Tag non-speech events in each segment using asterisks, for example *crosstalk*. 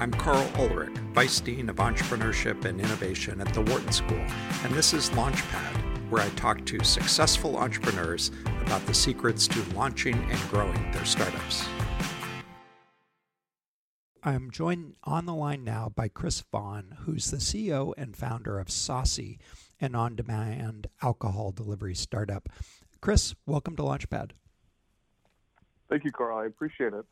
I'm Karl Ulrich, Vice Dean of Entrepreneurship and Innovation at the Wharton School, and this is Launchpad, where I talk to successful entrepreneurs about the secrets to launching and growing their startups. I'm joined on the line now by Chris Vaughan, who's the CEO and founder of Saucey, an on demand alcohol delivery startup. Chris, welcome to Launchpad. Thank you, Karl. I appreciate it.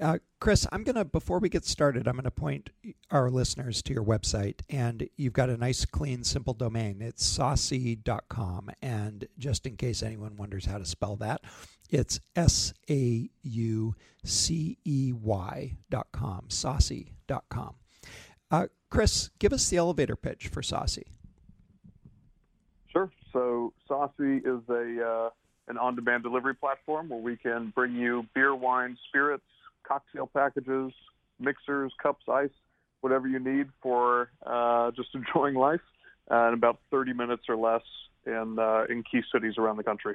Uh, Chris, I'm going to, before we get started, I'm going to point our listeners to your website. And you've got a nice, clean, simple domain. It's saucey.com. And just in case anyone wonders how to spell that, it's S A U C E Y.com, saucey.com. Uh, Chris, give us the elevator pitch for Saucey. Sure. So, Saucey is a uh, an on-demand delivery platform where we can bring you beer, wine, spirits, cocktail packages, mixers, cups, ice, whatever you need for uh, just *laughs* enjoying life uh, in about 30 minutes or less in uh, in key cities around the country.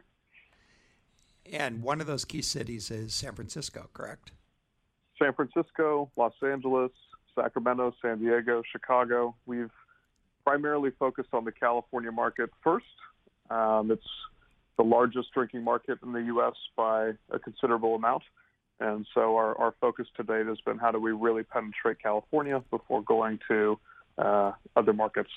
And one of those key cities is San Francisco, correct? San Francisco, Los Angeles, Sacramento, San Diego, Chicago. We've primarily focused on the California market first. Um, it's the largest drinking market in the U.S. by a considerable amount. And so our, our focus to date has been how do we really penetrate California before going to uh, other markets.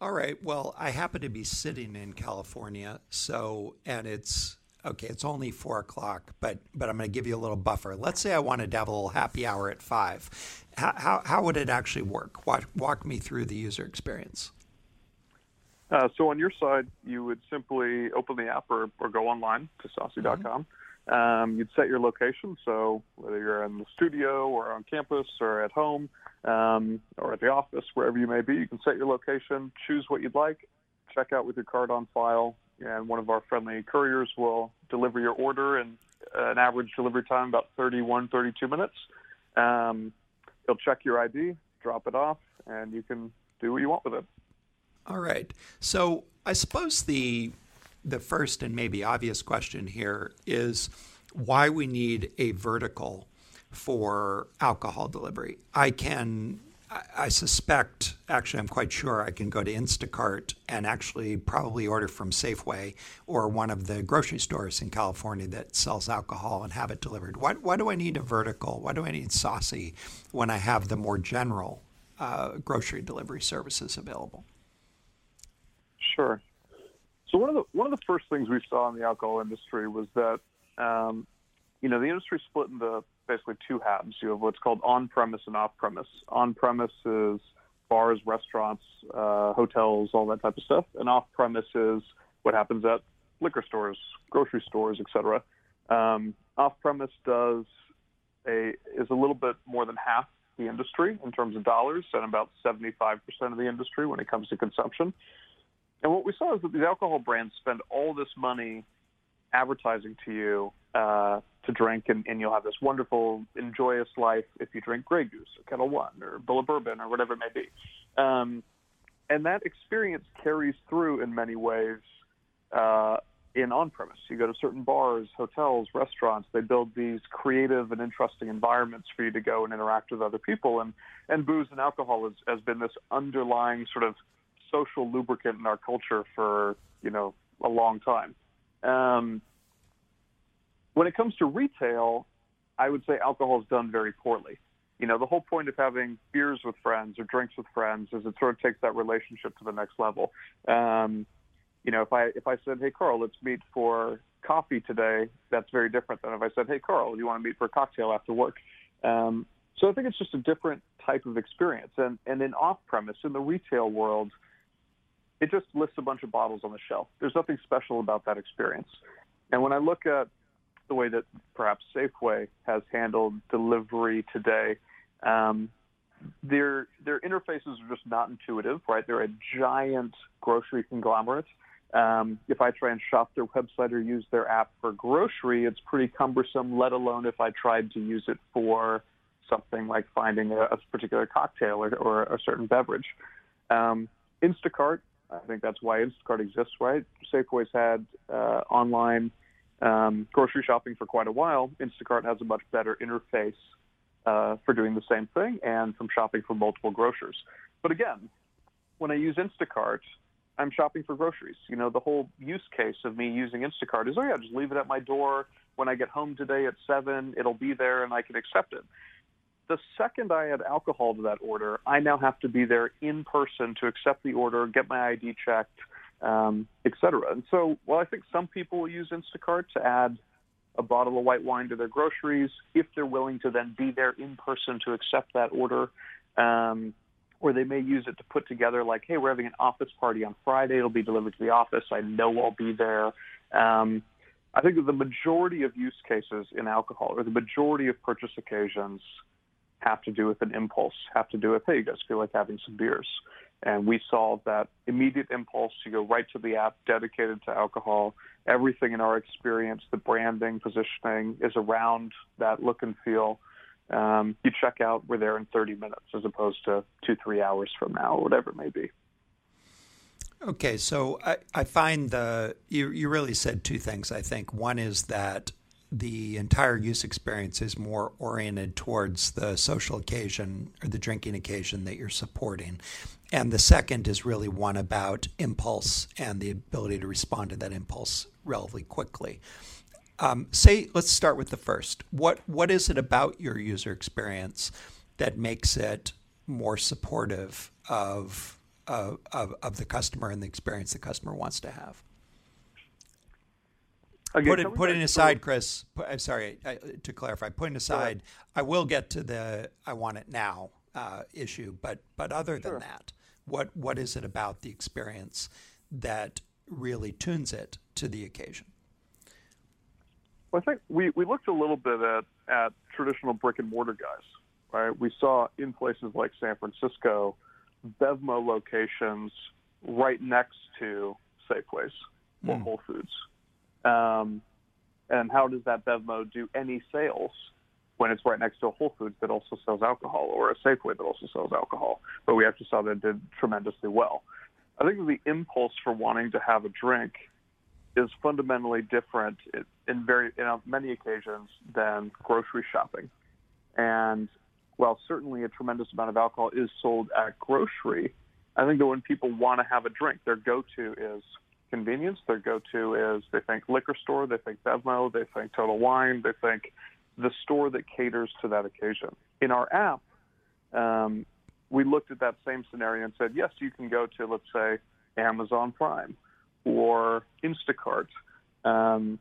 All right. Well, I happen to be sitting in California, so and it's okay. It's only four o'clock, but but I'm going to give you a little buffer. Let's say I wanted to have a little happy hour at five. How how, how would it actually work? Walk, walk me through the user experience. Uh, so on your side, you would simply open the app or, or go online to saucey.com. Mm-hmm. Um, you'd set your location, so whether you're in the studio or on campus or at home um, or at the office, wherever you may be, you can set your location, choose what you'd like, check out with your card on file, and one of our friendly couriers will deliver your order in an average delivery time about 31, 32 minutes. Um, he'll check your ID, drop it off, and you can do what you want with it. All right. So I suppose the the first and maybe obvious question here is why we need a vertical for alcohol delivery. I can, I suspect, actually, I'm quite sure I can go to Instacart and actually probably order from Safeway or one of the grocery stores in California that sells alcohol and have it delivered. Why, why do I need a vertical? Why do I need Saucey when I have the more general uh, grocery delivery services available? Sure. So one of the one of the first things we saw in the alcohol industry was that um, you know the industry split into basically two halves. You have what's called on-premise and off-premise. On-premise is bars, restaurants, uh, hotels, all that type of stuff, and off-premise is what happens at liquor stores, grocery stores, etc. Um, off-premise does a is a little bit more than half the industry in terms of dollars, and about 75% of the industry when it comes to consumption. And what we saw is that these alcohol brands spend all this money advertising to you uh, to drink, and, and, you'll have this wonderful, enjoyous life if you drink Grey Goose or Ketel One or Bulleit Bourbon or whatever it may be. Um, and that experience carries through in many ways uh, in on-premise. You go to certain bars, hotels, restaurants. They build these creative and interesting environments for you to go and interact with other people. And and booze and alcohol has, has been this underlying sort of social lubricant in our culture for you know a long time. Um, when it comes to retail, I would say alcohol is done very poorly. You know, the whole point of having beers with friends or drinks with friends is it sort of takes that relationship to the next level. Um, you know, if I if I said, "Hey, Karl, let's meet for coffee today," that's very different than if I said, "Hey, Karl, you want to meet for a cocktail after work?" Um, so I think it's just a different type of experience. And and in off premise, in the retail world, it just lists a bunch of bottles on the shelf. There's nothing special about that experience. And when I look at the way that perhaps Safeway has handled delivery today, um, their their interfaces are just not intuitive, right? They're a giant grocery conglomerate. Um, if I try and shop their website or use their app for grocery, it's pretty cumbersome. Let alone if I tried to use it for something like finding a, a particular cocktail or, or, a certain beverage. Um, Instacart I think that's why Instacart exists, right? Safeway's had uh, online um, grocery shopping for quite a while. Instacart has a much better interface uh, for doing the same thing and from shopping for multiple grocers. But again, when I use Instacart, I'm shopping for groceries. You know, the whole use case of me using Instacart is, oh yeah, just leave it at my door. When I get home today at seven, it'll be there and I can accept it. The second I add alcohol to that order, I now have to be there in person to accept the order, get my ID checked, um, et cetera. And so, while I think some people will use Instacart to add a bottle of white wine to their groceries, if they're willing to then be there in person to accept that order, um, or they may use it to put together like, hey, we're having an office party on Friday. It'll be delivered to the office. I know I'll be there. Um, I think that the majority of use cases in alcohol, or the majority of purchase occasions, have to do with an impulse, have to do with, hey, you guys feel like having some beers. And we saw that immediate impulse to go right to the app dedicated to alcohol. Everything in our experience, the branding, positioning is around that look and feel. Um, you check out, we're there in 30 minutes as opposed to two, three hours from now, or whatever it may be. Okay, so I, I find the you, you really said two things. I think one is that the entire use experience is more oriented towards the social occasion or the drinking occasion that you're supporting. And the second is really one about impulse and the ability to respond to that impulse relatively quickly. Um, say, let's start with the first. What what is it about your user experience that makes it more supportive of of, of, of the customer and the experience the customer wants to have? Again, putting, putting aside, Chris, put, I'm sorry I, to clarify. Putting aside, I will get to the "I want it now" uh, issue, but but other sure. than that, what what is it about the experience that really tunes it to the occasion? Well, I think we, we looked a little bit at, at traditional brick and mortar guys, right? We saw in places like San Francisco, Bevmo locations right next to Safeways or mm. Whole Foods. Um, and how does that Bevmo do any sales when it's right next to a Whole Foods that also sells alcohol or a Safeway that also sells alcohol? But we actually saw that it did tremendously well. I think the impulse for wanting to have a drink is fundamentally different in very in many occasions than grocery shopping. And while certainly a tremendous amount of alcohol is sold at grocery, I think that when people want to have a drink, their go-to is convenience. Their go-to is they think liquor store, they think Bevmo, they think Total Wine, they think the store that caters to that occasion. In our app, um, we looked at that same scenario and said, yes, you can go to, let's say, Amazon Prime or Instacart, um,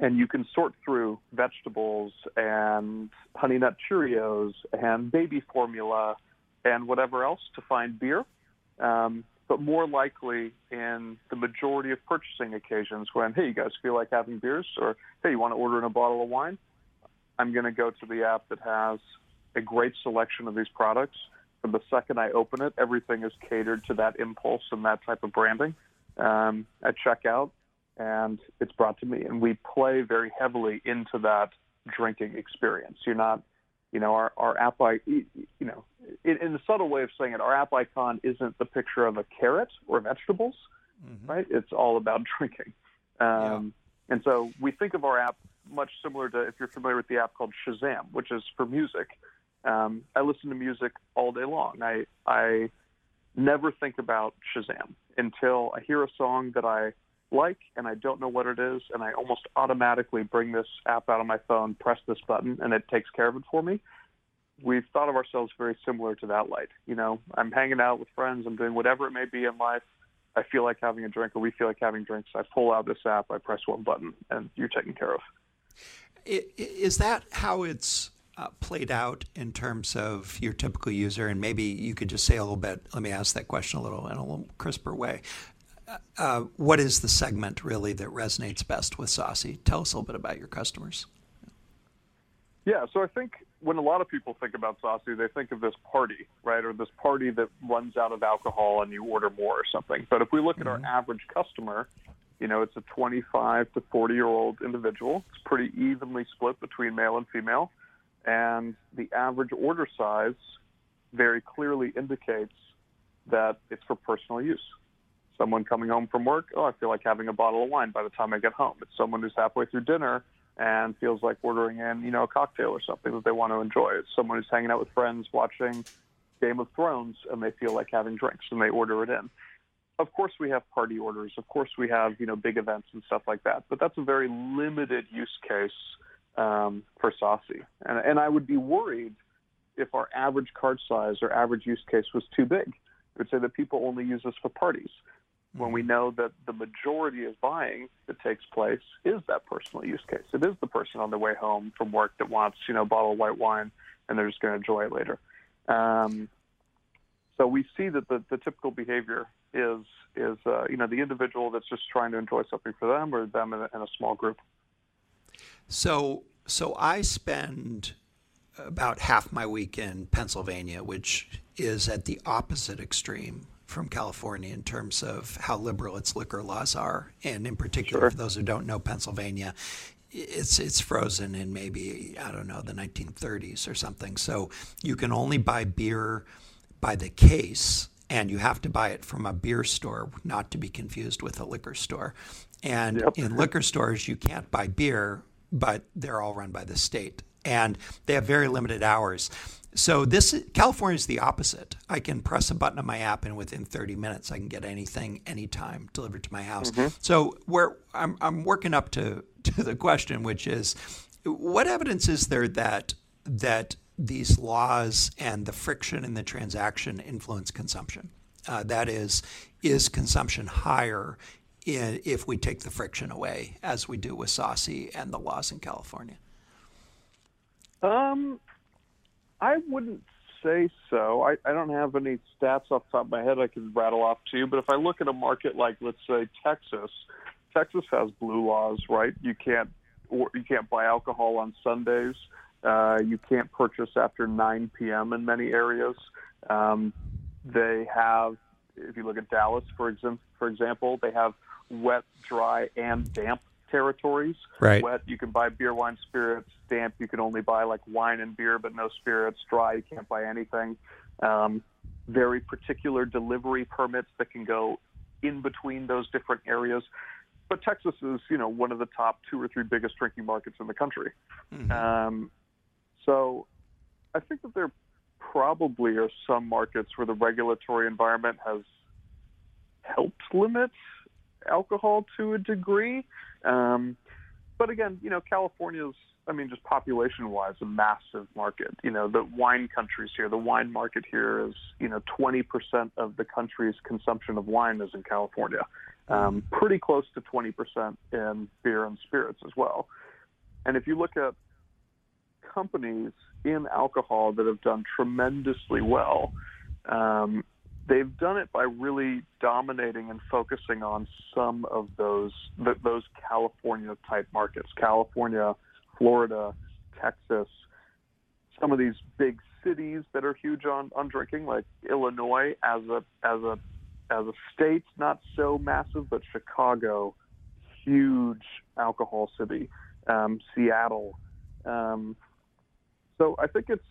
and you can sort through vegetables and Honey Nut Cheerios and baby formula and whatever else to find beer. Um, but more likely in the majority of purchasing occasions when, hey, you guys feel like having beers, or hey, you want to order in a bottle of wine, I'm going to go to the app that has a great selection of these products. From the second I open it, everything is catered to that impulse and that type of branding um, at checkout, and it's brought to me. And we play very heavily into that drinking experience. You're not, you know, our, our app, you know, in, in the subtle way of saying it, our app icon isn't the picture of a carrot or vegetables, mm-hmm. right? It's all about *laughs* drinking. Um, yeah. And so we think of our app much similar to if you're familiar with the app called Shazam, which is for music. Um, I listen to music all day long. I I never think about Shazam until I hear a song that I like and I don't know what it is, and I almost automatically bring this app out of my phone, press this button, and it takes care of it for me. We've thought of ourselves very similar to that light. You know, I'm hanging out with friends, I'm doing whatever it may be in life. I feel like having a drink, or we feel like having drinks. I pull out this app, I press one button, and you're taken care of. Is that how it's uh, played out in terms of your typical user? And maybe you could just say a little bit. Let me ask that question a little in a little crisper way. Uh, what is the segment really that resonates best with Saucey? Tell us a little bit about your customers. Yeah, so I think when a lot of people think about Saucey, they think of this party, right, or this party that runs out of alcohol and you order more or something. But if we look mm-hmm. at our mm-hmm. average customer, you know, it's a 25 to 40 year old individual. It's pretty evenly split between male and female and the average order size very clearly indicates that it's for personal use. Someone coming home from work, oh, I feel like having a bottle of wine by the time I get home. It's someone who's halfway through dinner and feels like ordering in, you know, a cocktail or something that they want to enjoy. It's someone who's hanging out with friends watching Game of Thrones and they feel like having drinks and they order it in. Of course, we have party orders. Of course, we have you know big events and stuff like that. But that's a very limited use case um, for Saucey, and and I would be worried if our average card size or average use case was too big. I would say that people only use this for parties when we know that the majority of buying that takes place is that personal use case. It is the person on their way home from work that wants, you know, a bottle of white wine and they're just going to enjoy it later. Um, so we see that the, the typical behavior is is uh, you know the individual that's just trying to enjoy something for them or them in a, in a small group. So so I spend about half my week in Pennsylvania, which is at the opposite extreme from California in terms of how liberal its liquor laws are, and in particular, sure. for those who don't know Pennsylvania, it's it's frozen in maybe I don't know the 1930s or something. So you can only buy beer by the case, and you have to buy it from a beer store, not to be confused with a liquor store. And yep. in liquor stores, you can't buy beer, but they're all run by the state, and they have very limited hours. So this California is the opposite. I can press a button on my app, and within 30 minutes, I can get anything, anytime delivered to my house. Mm-hmm. So where I'm, I'm working up to *laughs* to the question, which is, what evidence is there that that these laws and the friction in the transaction influence consumption? Uh, that is, is consumption higher in, if we take the friction away, as we do with Saucey and the laws in California? Um, I wouldn't say so. I, I don't have any stats off the top of my head I can rattle off to you, but if I look at a market like, let's say, Texas, Texas has blue laws, right? You can't or you can't buy alcohol on Sundays. Uh, you can't purchase after 9 p.m. in many areas. Um, they have, if you look at Dallas, for example, for example, they have wet, dry, and damp territories. Right. Wet, you can buy beer, wine, spirits. Damp, you can only buy like wine and beer, but no spirits. Dry, you can't buy anything. Um, very particular delivery permits that can go in between those different areas. But Texas is, you know, one of the top two or three biggest drinking markets in the country. Mm-hmm. Um, so I think that there probably are some markets where the regulatory environment has helped limit alcohol to a degree. Um, but again, you know, California's, I mean, just population wise, a massive market. You know, the wine countries here, the wine market here is, you know, 20% of the country's consumption of wine is in California. Um, pretty close to 20% in beer and spirits as well. And if you look at companies in alcohol that have done tremendously well, um, they've done it by really dominating and focusing on some of those those California type markets, California, Florida, Texas, some of these big cities that are huge on, on drinking, like Illinois as a as a as a state, not so massive, but Chicago, huge alcohol city, um, Seattle. Um, so I think it's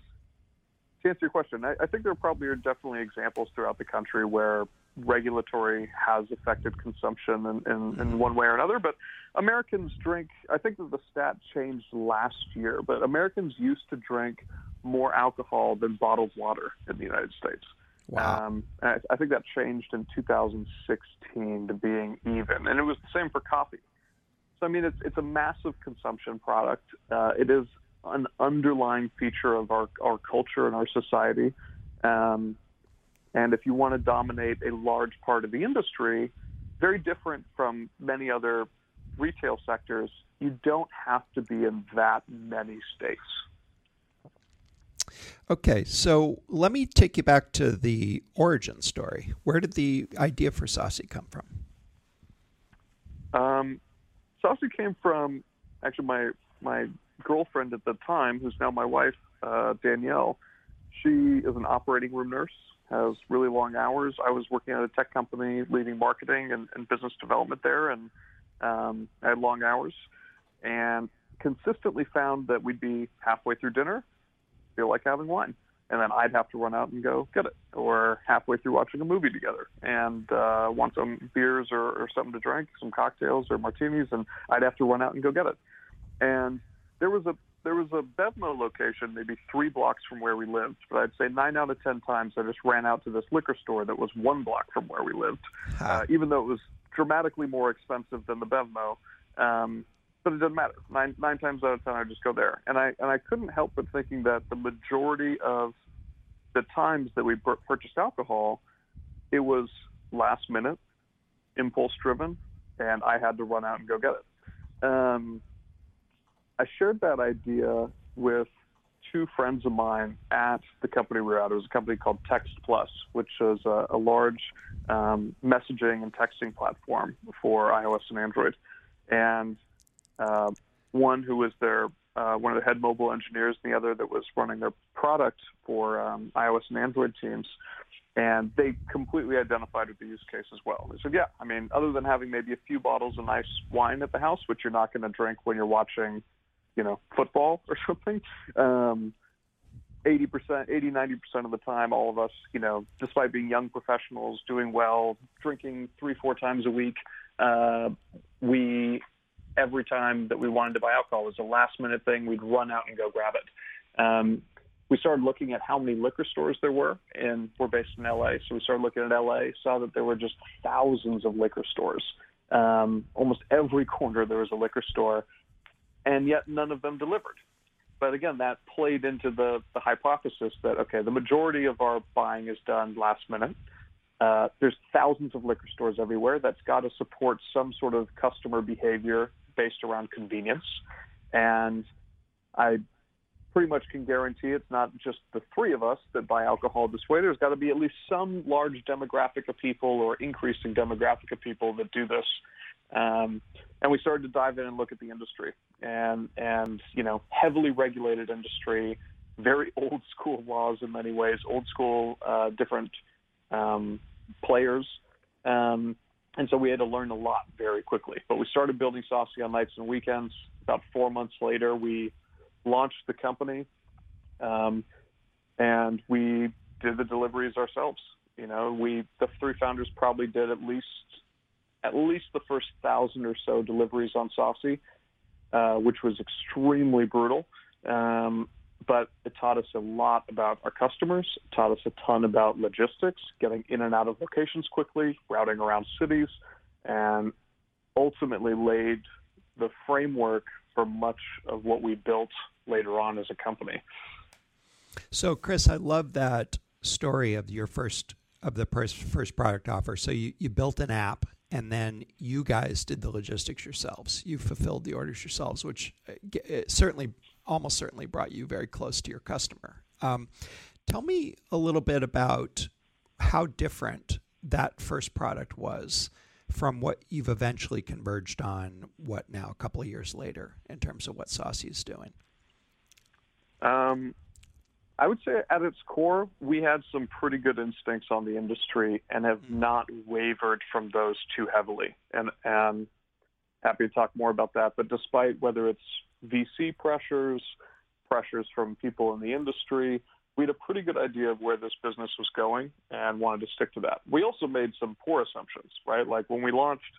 to answer your question, I, I think there probably are definitely examples throughout the country where regulatory has affected consumption in, in, in, mm-hmm. one way or another. But Americans drink, I think that the stat changed last year, but Americans used to drink more alcohol than bottled water in the United States. Wow. Um, I, I think that changed in 2016 to being even. And it was the same for coffee. So, I mean, it's, it's a massive consumption product. Uh, it is an underlying feature of our, our culture and our society. Um, and if you want to dominate a large part of the industry, very different from many other retail sectors, you don't have to be in that many states. Okay, so let me take you back to the origin story. Where did the idea for Saucey come from? Um, Saucey came from actually my my girlfriend at the time, who's now my wife, uh, Danielle, she is an operating room nurse, has really long hours. I was working at a tech company leading marketing and, and business development there, and um, I had long hours, and consistently found that we'd be halfway through dinner, feel like having wine. And then I'd have to run out and go get it, or halfway through watching a movie together, and uh, want some beers or, or something to drink, some cocktails or martinis, and I'd have to run out and go get it And there was a there was a Bevmo location maybe three blocks from where we lived, but I'd say nine out of ten times I just ran out to this liquor store that was one block from where we lived, uh, even though it was dramatically more expensive than the Bevmo. Um, but it doesn't matter. Nine nine times out of ten, I just go there, and I and I couldn't help but thinking that the majority of the times that we purchased alcohol, it was last minute, impulse driven, and I had to run out and go get it. Um, I shared that idea with two friends of mine at the company we were at. It was a company called Text Plus, which is a, a large um, messaging and texting platform for iOS and Android. And uh, one who was their uh, one of the head mobile engineers, and the other that was running their product for um, iOS and Android teams. And they completely identified with the use case as well. They said, yeah, I mean, other than having maybe a few bottles of nice wine at the house, which you're not going to drink when you're watching you know, football *laughs* or something. Um, 80%, 80, 90% of the time, all of us, you know, despite being young professionals, doing well, drinking three, four times a week, uh, we, every time that we wanted to buy alcohol was a last minute thing, we'd run out and go grab it. Um, we started looking at how many liquor stores there were, and we're based in LA. So we started looking at LA, saw that there were just thousands of liquor stores. Um, almost every corner there was a liquor store and yet none of them delivered. But again, that played into the, the hypothesis that, okay, the majority of our buying is done last minute. Uh, there's thousands of liquor stores everywhere. That's got to support some sort of customer behavior based around convenience. And I pretty much can guarantee it's not just the three of us that buy alcohol this way. There's got to be at least some large demographic of people or increasing demographic of people that do this um, and we started to dive in and look at the industry and and you know heavily regulated industry, very old school laws in many ways, old school uh, different um, players. Um, and so we had to learn a lot very quickly. But we started building Saucey on nights and weekends. About four months later, we launched the company, um, and we did the deliveries ourselves. You know, we the three founders probably did at least at least the first thousand or so deliveries on Saucey, uh, which was extremely brutal. Um, but it taught us a lot about our customers, taught us a ton about logistics, getting in and out of locations quickly, routing around cities, and ultimately laid the framework for much of what we built later on as a company. So, Chris, I love that story of your first of the first first product offer. So you, you built an app and then you guys did the logistics yourselves. You fulfilled the orders yourselves, which uh, certainly, almost certainly, brought you very close to your customer. Um, tell me a little bit about how different that first product was from what you've eventually converged on. What now, a couple of years later, in terms of what Saucey is doing. Um, I would say at its core, we had some pretty good instincts on the industry and have mm-hmm. not wavered from those too heavily. And, and happy to talk more about that. But despite whether it's VC pressures, pressures from people in the industry, we had a pretty good idea of where this business was going and wanted to stick to that. We also made some poor assumptions, right? Like when we launched –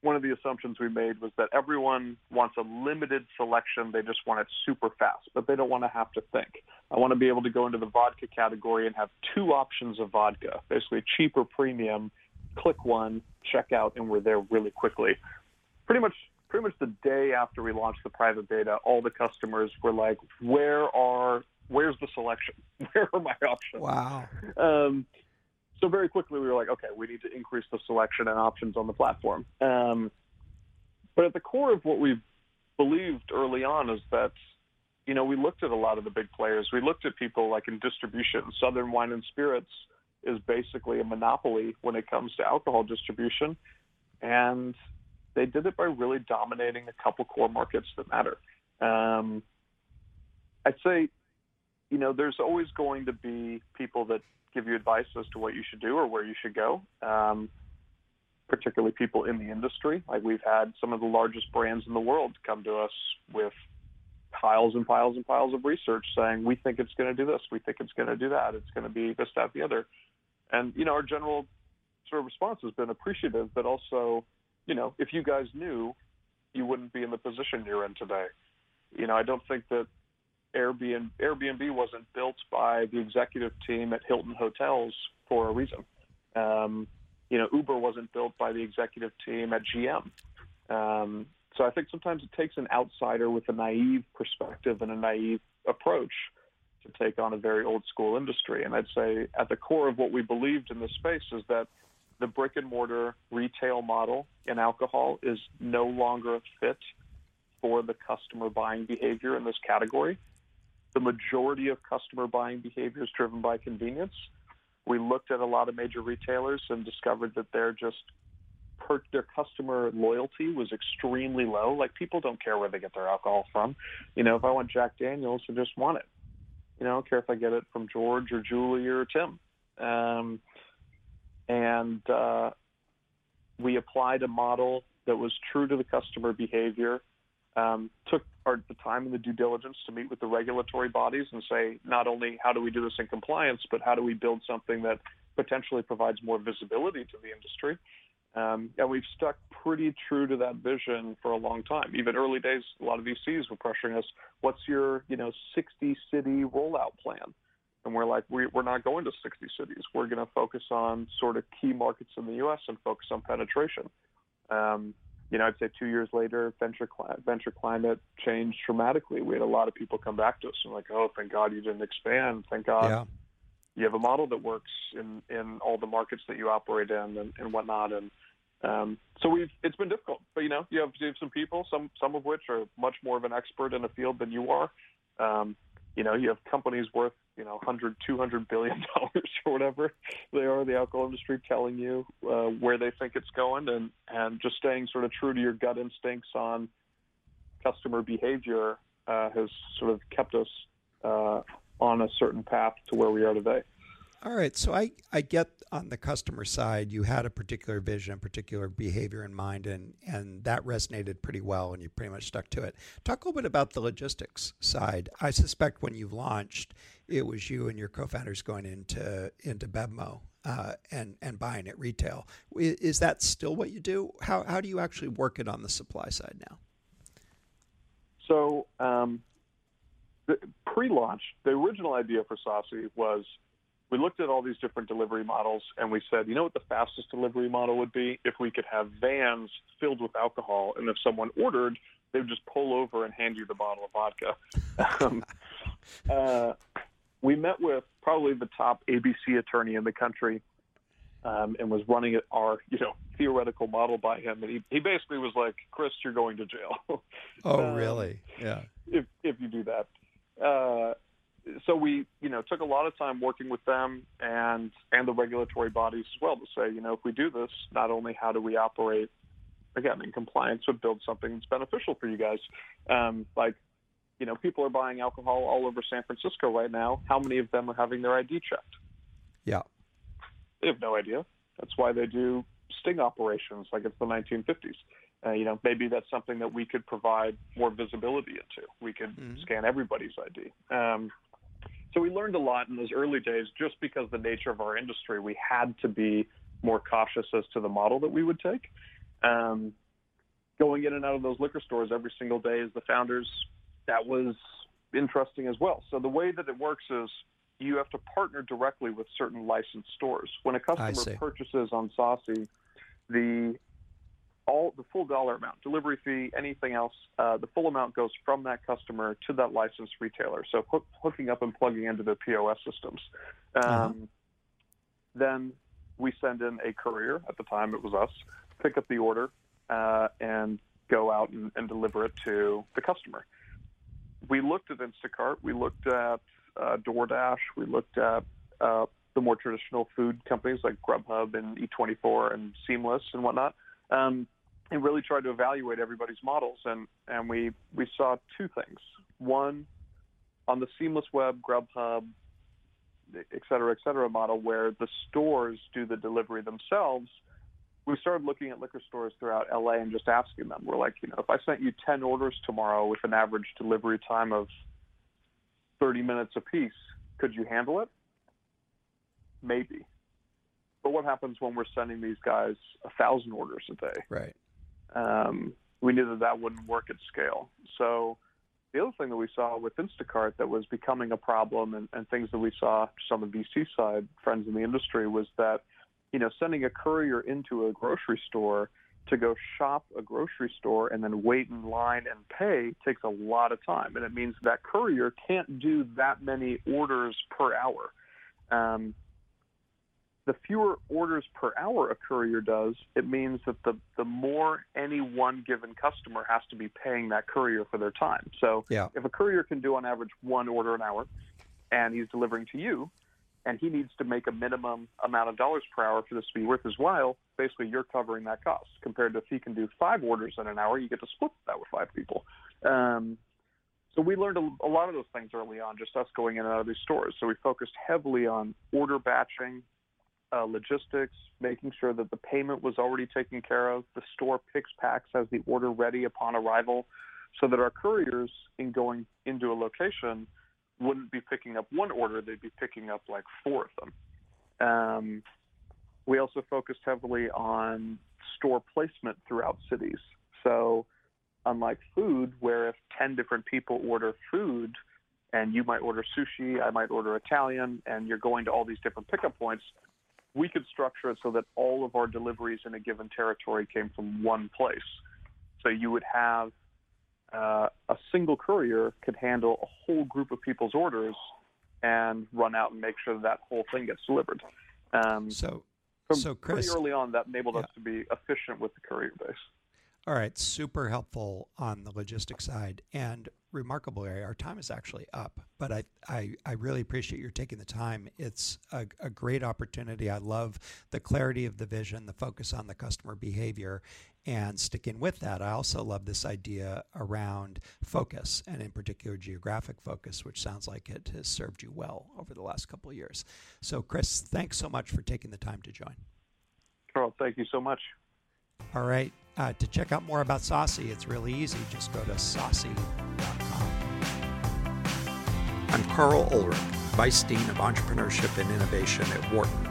one of the assumptions we made was that everyone wants a limited selection. They just want it super fast, but they don't want to have to think. I want to be able to go into the vodka category and have two options of vodka, basically cheap or premium. Click one, check out, and we're there really quickly. Pretty much, pretty much the day after we launched the private beta, all the customers were like, "Where are? Where's the selection? *laughs* Where are my options?" Wow. Um, so very quickly we were like, okay, we need to increase the selection and options on the platform. Um, but at the core of what we believed early on is that, you know, we looked at a lot of the big players. We looked at people like in distribution. Southern Wine and Spirits is basically a monopoly when it comes to alcohol distribution, and they did it by really dominating a couple core markets that matter. Um, I'd say, you know, there's always going to be people that give you advice as to what you should do or where you should go. Um, particularly people in the industry. Like we've had some of the largest brands in the world come to us with piles and piles and piles of research saying we think it's going to do this, we think it's going to do that, it's going to be this, that, the other. And you know, our general sort of response has been appreciative, but also, you know, if you guys knew, you wouldn't be in the position you're in today. You know, I don't think that Airbnb Airbnb wasn't built by the executive team at Hilton Hotels for a reason. Um, you know, Uber wasn't built by the executive team at GM. Um, so I think sometimes it takes an outsider with a naive perspective and a naive approach to take on a very old school industry. And I'd say at the core of what we believed in this space is that the brick and mortar retail model in alcohol is no longer a fit for the customer buying behavior in this category. The majority of customer buying behavior is driven by convenience. We looked at a lot of major retailers and discovered that they're just per, their customer loyalty was extremely low. Like people don't care where they get their alcohol from. You know, if I want Jack Daniels, I just want it. You know, I don't care if I get it from George or Julie or Tim. Um, and uh, we applied a model that was true to the customer behavior. Um, took our, the time and the due diligence to meet with the regulatory bodies and say not only how do we do this in compliance, but how do we build something that potentially provides more visibility to the industry. Um, and we've stuck pretty true to that vision for a long time. Even early days, a lot of VCs were pressuring us. What's your, you know, 60 city rollout plan? And we're like, we, we're not going to 60 cities. We're going to focus on sort of key markets in the U.S. and focus on penetration. Um, you know, I'd say two years later, venture venture climate changed dramatically. We had a lot of people come back to us and like, oh, thank God you didn't expand. Thank God yeah. you have a model that works in in all the markets that you operate in and, and whatnot. And um, so we've it's been difficult, but you know, you have, you have some people, some some of which are much more of an expert in a field than you are. Um, you know, you have companies worth, you know, 100, 200 billion *laughs* dollars or whatever they are, the alcohol industry telling you uh, where they think it's going and, and just staying sort of true to your gut instincts on customer behavior uh, has sort of kept us uh, on a certain path to where we are today. All right. So I, I get on the customer side, you had a particular vision, a particular behavior in mind, and, and that resonated pretty well, and you pretty much stuck to it. Talk a little bit about the logistics side. I suspect when you launched, it was you and your co-founders going into into Bevmo uh, and and buying at retail. Is that still what you do? How how do you actually work it on the supply side now? So um, pre-launch, the original idea for Saucey was we looked at all these different delivery models and we said, you know what the fastest delivery model would be? If we could have vans filled with alcohol, and if someone ordered, they would just pull over and hand you the bottle of vodka. *laughs* um, uh, we met with probably the top ABC attorney in the country um, and was running our, you know, theoretical model by him. And he, he basically was like, Chris, you're going to jail. *laughs* oh, um, really? Yeah. If, if you do that. Uh, so we, you know, took a lot of time working with them and and the regulatory bodies as well to say, you know, if we do this, not only how do we operate again in compliance, but build something that's beneficial for you guys. Um, like, you know, people are buying alcohol all over San Francisco right now. How many of them are having their ID checked? Yeah, they have no idea. That's why they do sting operations like it's the 1950s. Uh, you know, maybe that's something that we could provide more visibility into. We could mm-hmm. scan everybody's ID. Um, so we learned a lot in those early days just because the nature of our industry, we had to be more cautious as to the model that we would take. Um, going in and out of those liquor stores every single day as the founders, that was interesting as well. So the way that it works is you have to partner directly with certain licensed stores. When a customer purchases on Saucey, the all the full dollar amount, delivery fee, anything else, uh, the full amount goes from that customer to that licensed retailer. So hook, hooking up and plugging into the POS systems. Um, uh-huh. Then we send in a courier. At the time, it was us. Pick up the order uh, and go out and, and, deliver it to the customer. We looked at Instacart. We looked at uh, DoorDash. We looked at uh, the more traditional food companies like Grubhub and Eat24 and Seamless and whatnot. Um, and really tried to evaluate everybody's models. And, and we, we saw two things. One, on the seamless web, Grubhub, et cetera, et cetera model, where the stores do the delivery themselves, we started looking at liquor stores throughout LA and just asking them. We're like, you know, if I sent you 10 orders tomorrow with an average delivery time of 30 minutes apiece, could you handle it? Maybe. But what happens when we're sending these guys a thousand orders a day? Right um, we knew that that wouldn't work at scale. So the other thing that we saw with Instacart that was becoming a problem and, and things that we saw just on the VC side, friends in the industry, was that, you know, sending a courier into a grocery store to go shop a grocery store and then wait in line and pay takes a lot of time. And it means that courier can't do that many orders per hour. Um, the fewer orders per hour a courier does, it means that the, the more any one given customer has to be paying that courier for their time. So yeah. if a courier can do on average one order an hour and he's delivering to you, and he needs to make a minimum amount of dollars per hour for this to be worth his while, basically you're covering that cost. Compared to if he can do five orders in an hour, you get to split that with five people. Um, so we learned a, a lot of those things early on, just us going in and out of these stores. So we focused heavily on order batching, uh, logistics, making sure that the payment was already taken care of. The store picks packs has the order ready upon arrival, so that our couriers, in going into a location, wouldn't be picking up one order; they'd be picking up like four of them. Um, we also focused heavily on store placement throughout cities. So, unlike food, where if 10 different people order food, and you might order sushi, I might order Italian, and you're going to all these different pickup points, we could structure it so that all of our deliveries in a given territory came from one place. So you would have uh, a single courier could handle a whole group of people's orders and run out and make sure that, that whole thing gets delivered. Um, so, from so Chris, pretty early on, that enabled yeah. us to be efficient with the courier base. All right, super helpful on the logistics side. And remarkably, our time is actually up, but I, I, I really appreciate your taking the time. It's a, a, great opportunity. I love the clarity of the vision, the focus on the customer behavior, and sticking with that. I also love this idea around focus, and in particular, geographic focus, which sounds like it has served you well over the last couple of years. So, Chris, thanks so much for taking the time to join. Karl, thank you so much. All right. Uh, to check out more about Saucey, it's really easy. Just go to saucey.com. I'm Karl Ulrich, Vice Dean of Entrepreneurship and Innovation at Wharton.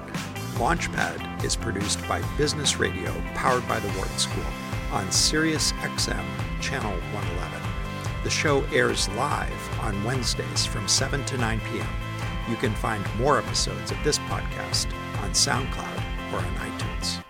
Launchpad is produced by Business Radio, powered by the Wharton School, on Sirius XM, Channel 111. The show airs live on Wednesdays from 7 to 9 p.m. You can find more episodes of this podcast on SoundCloud or on iTunes.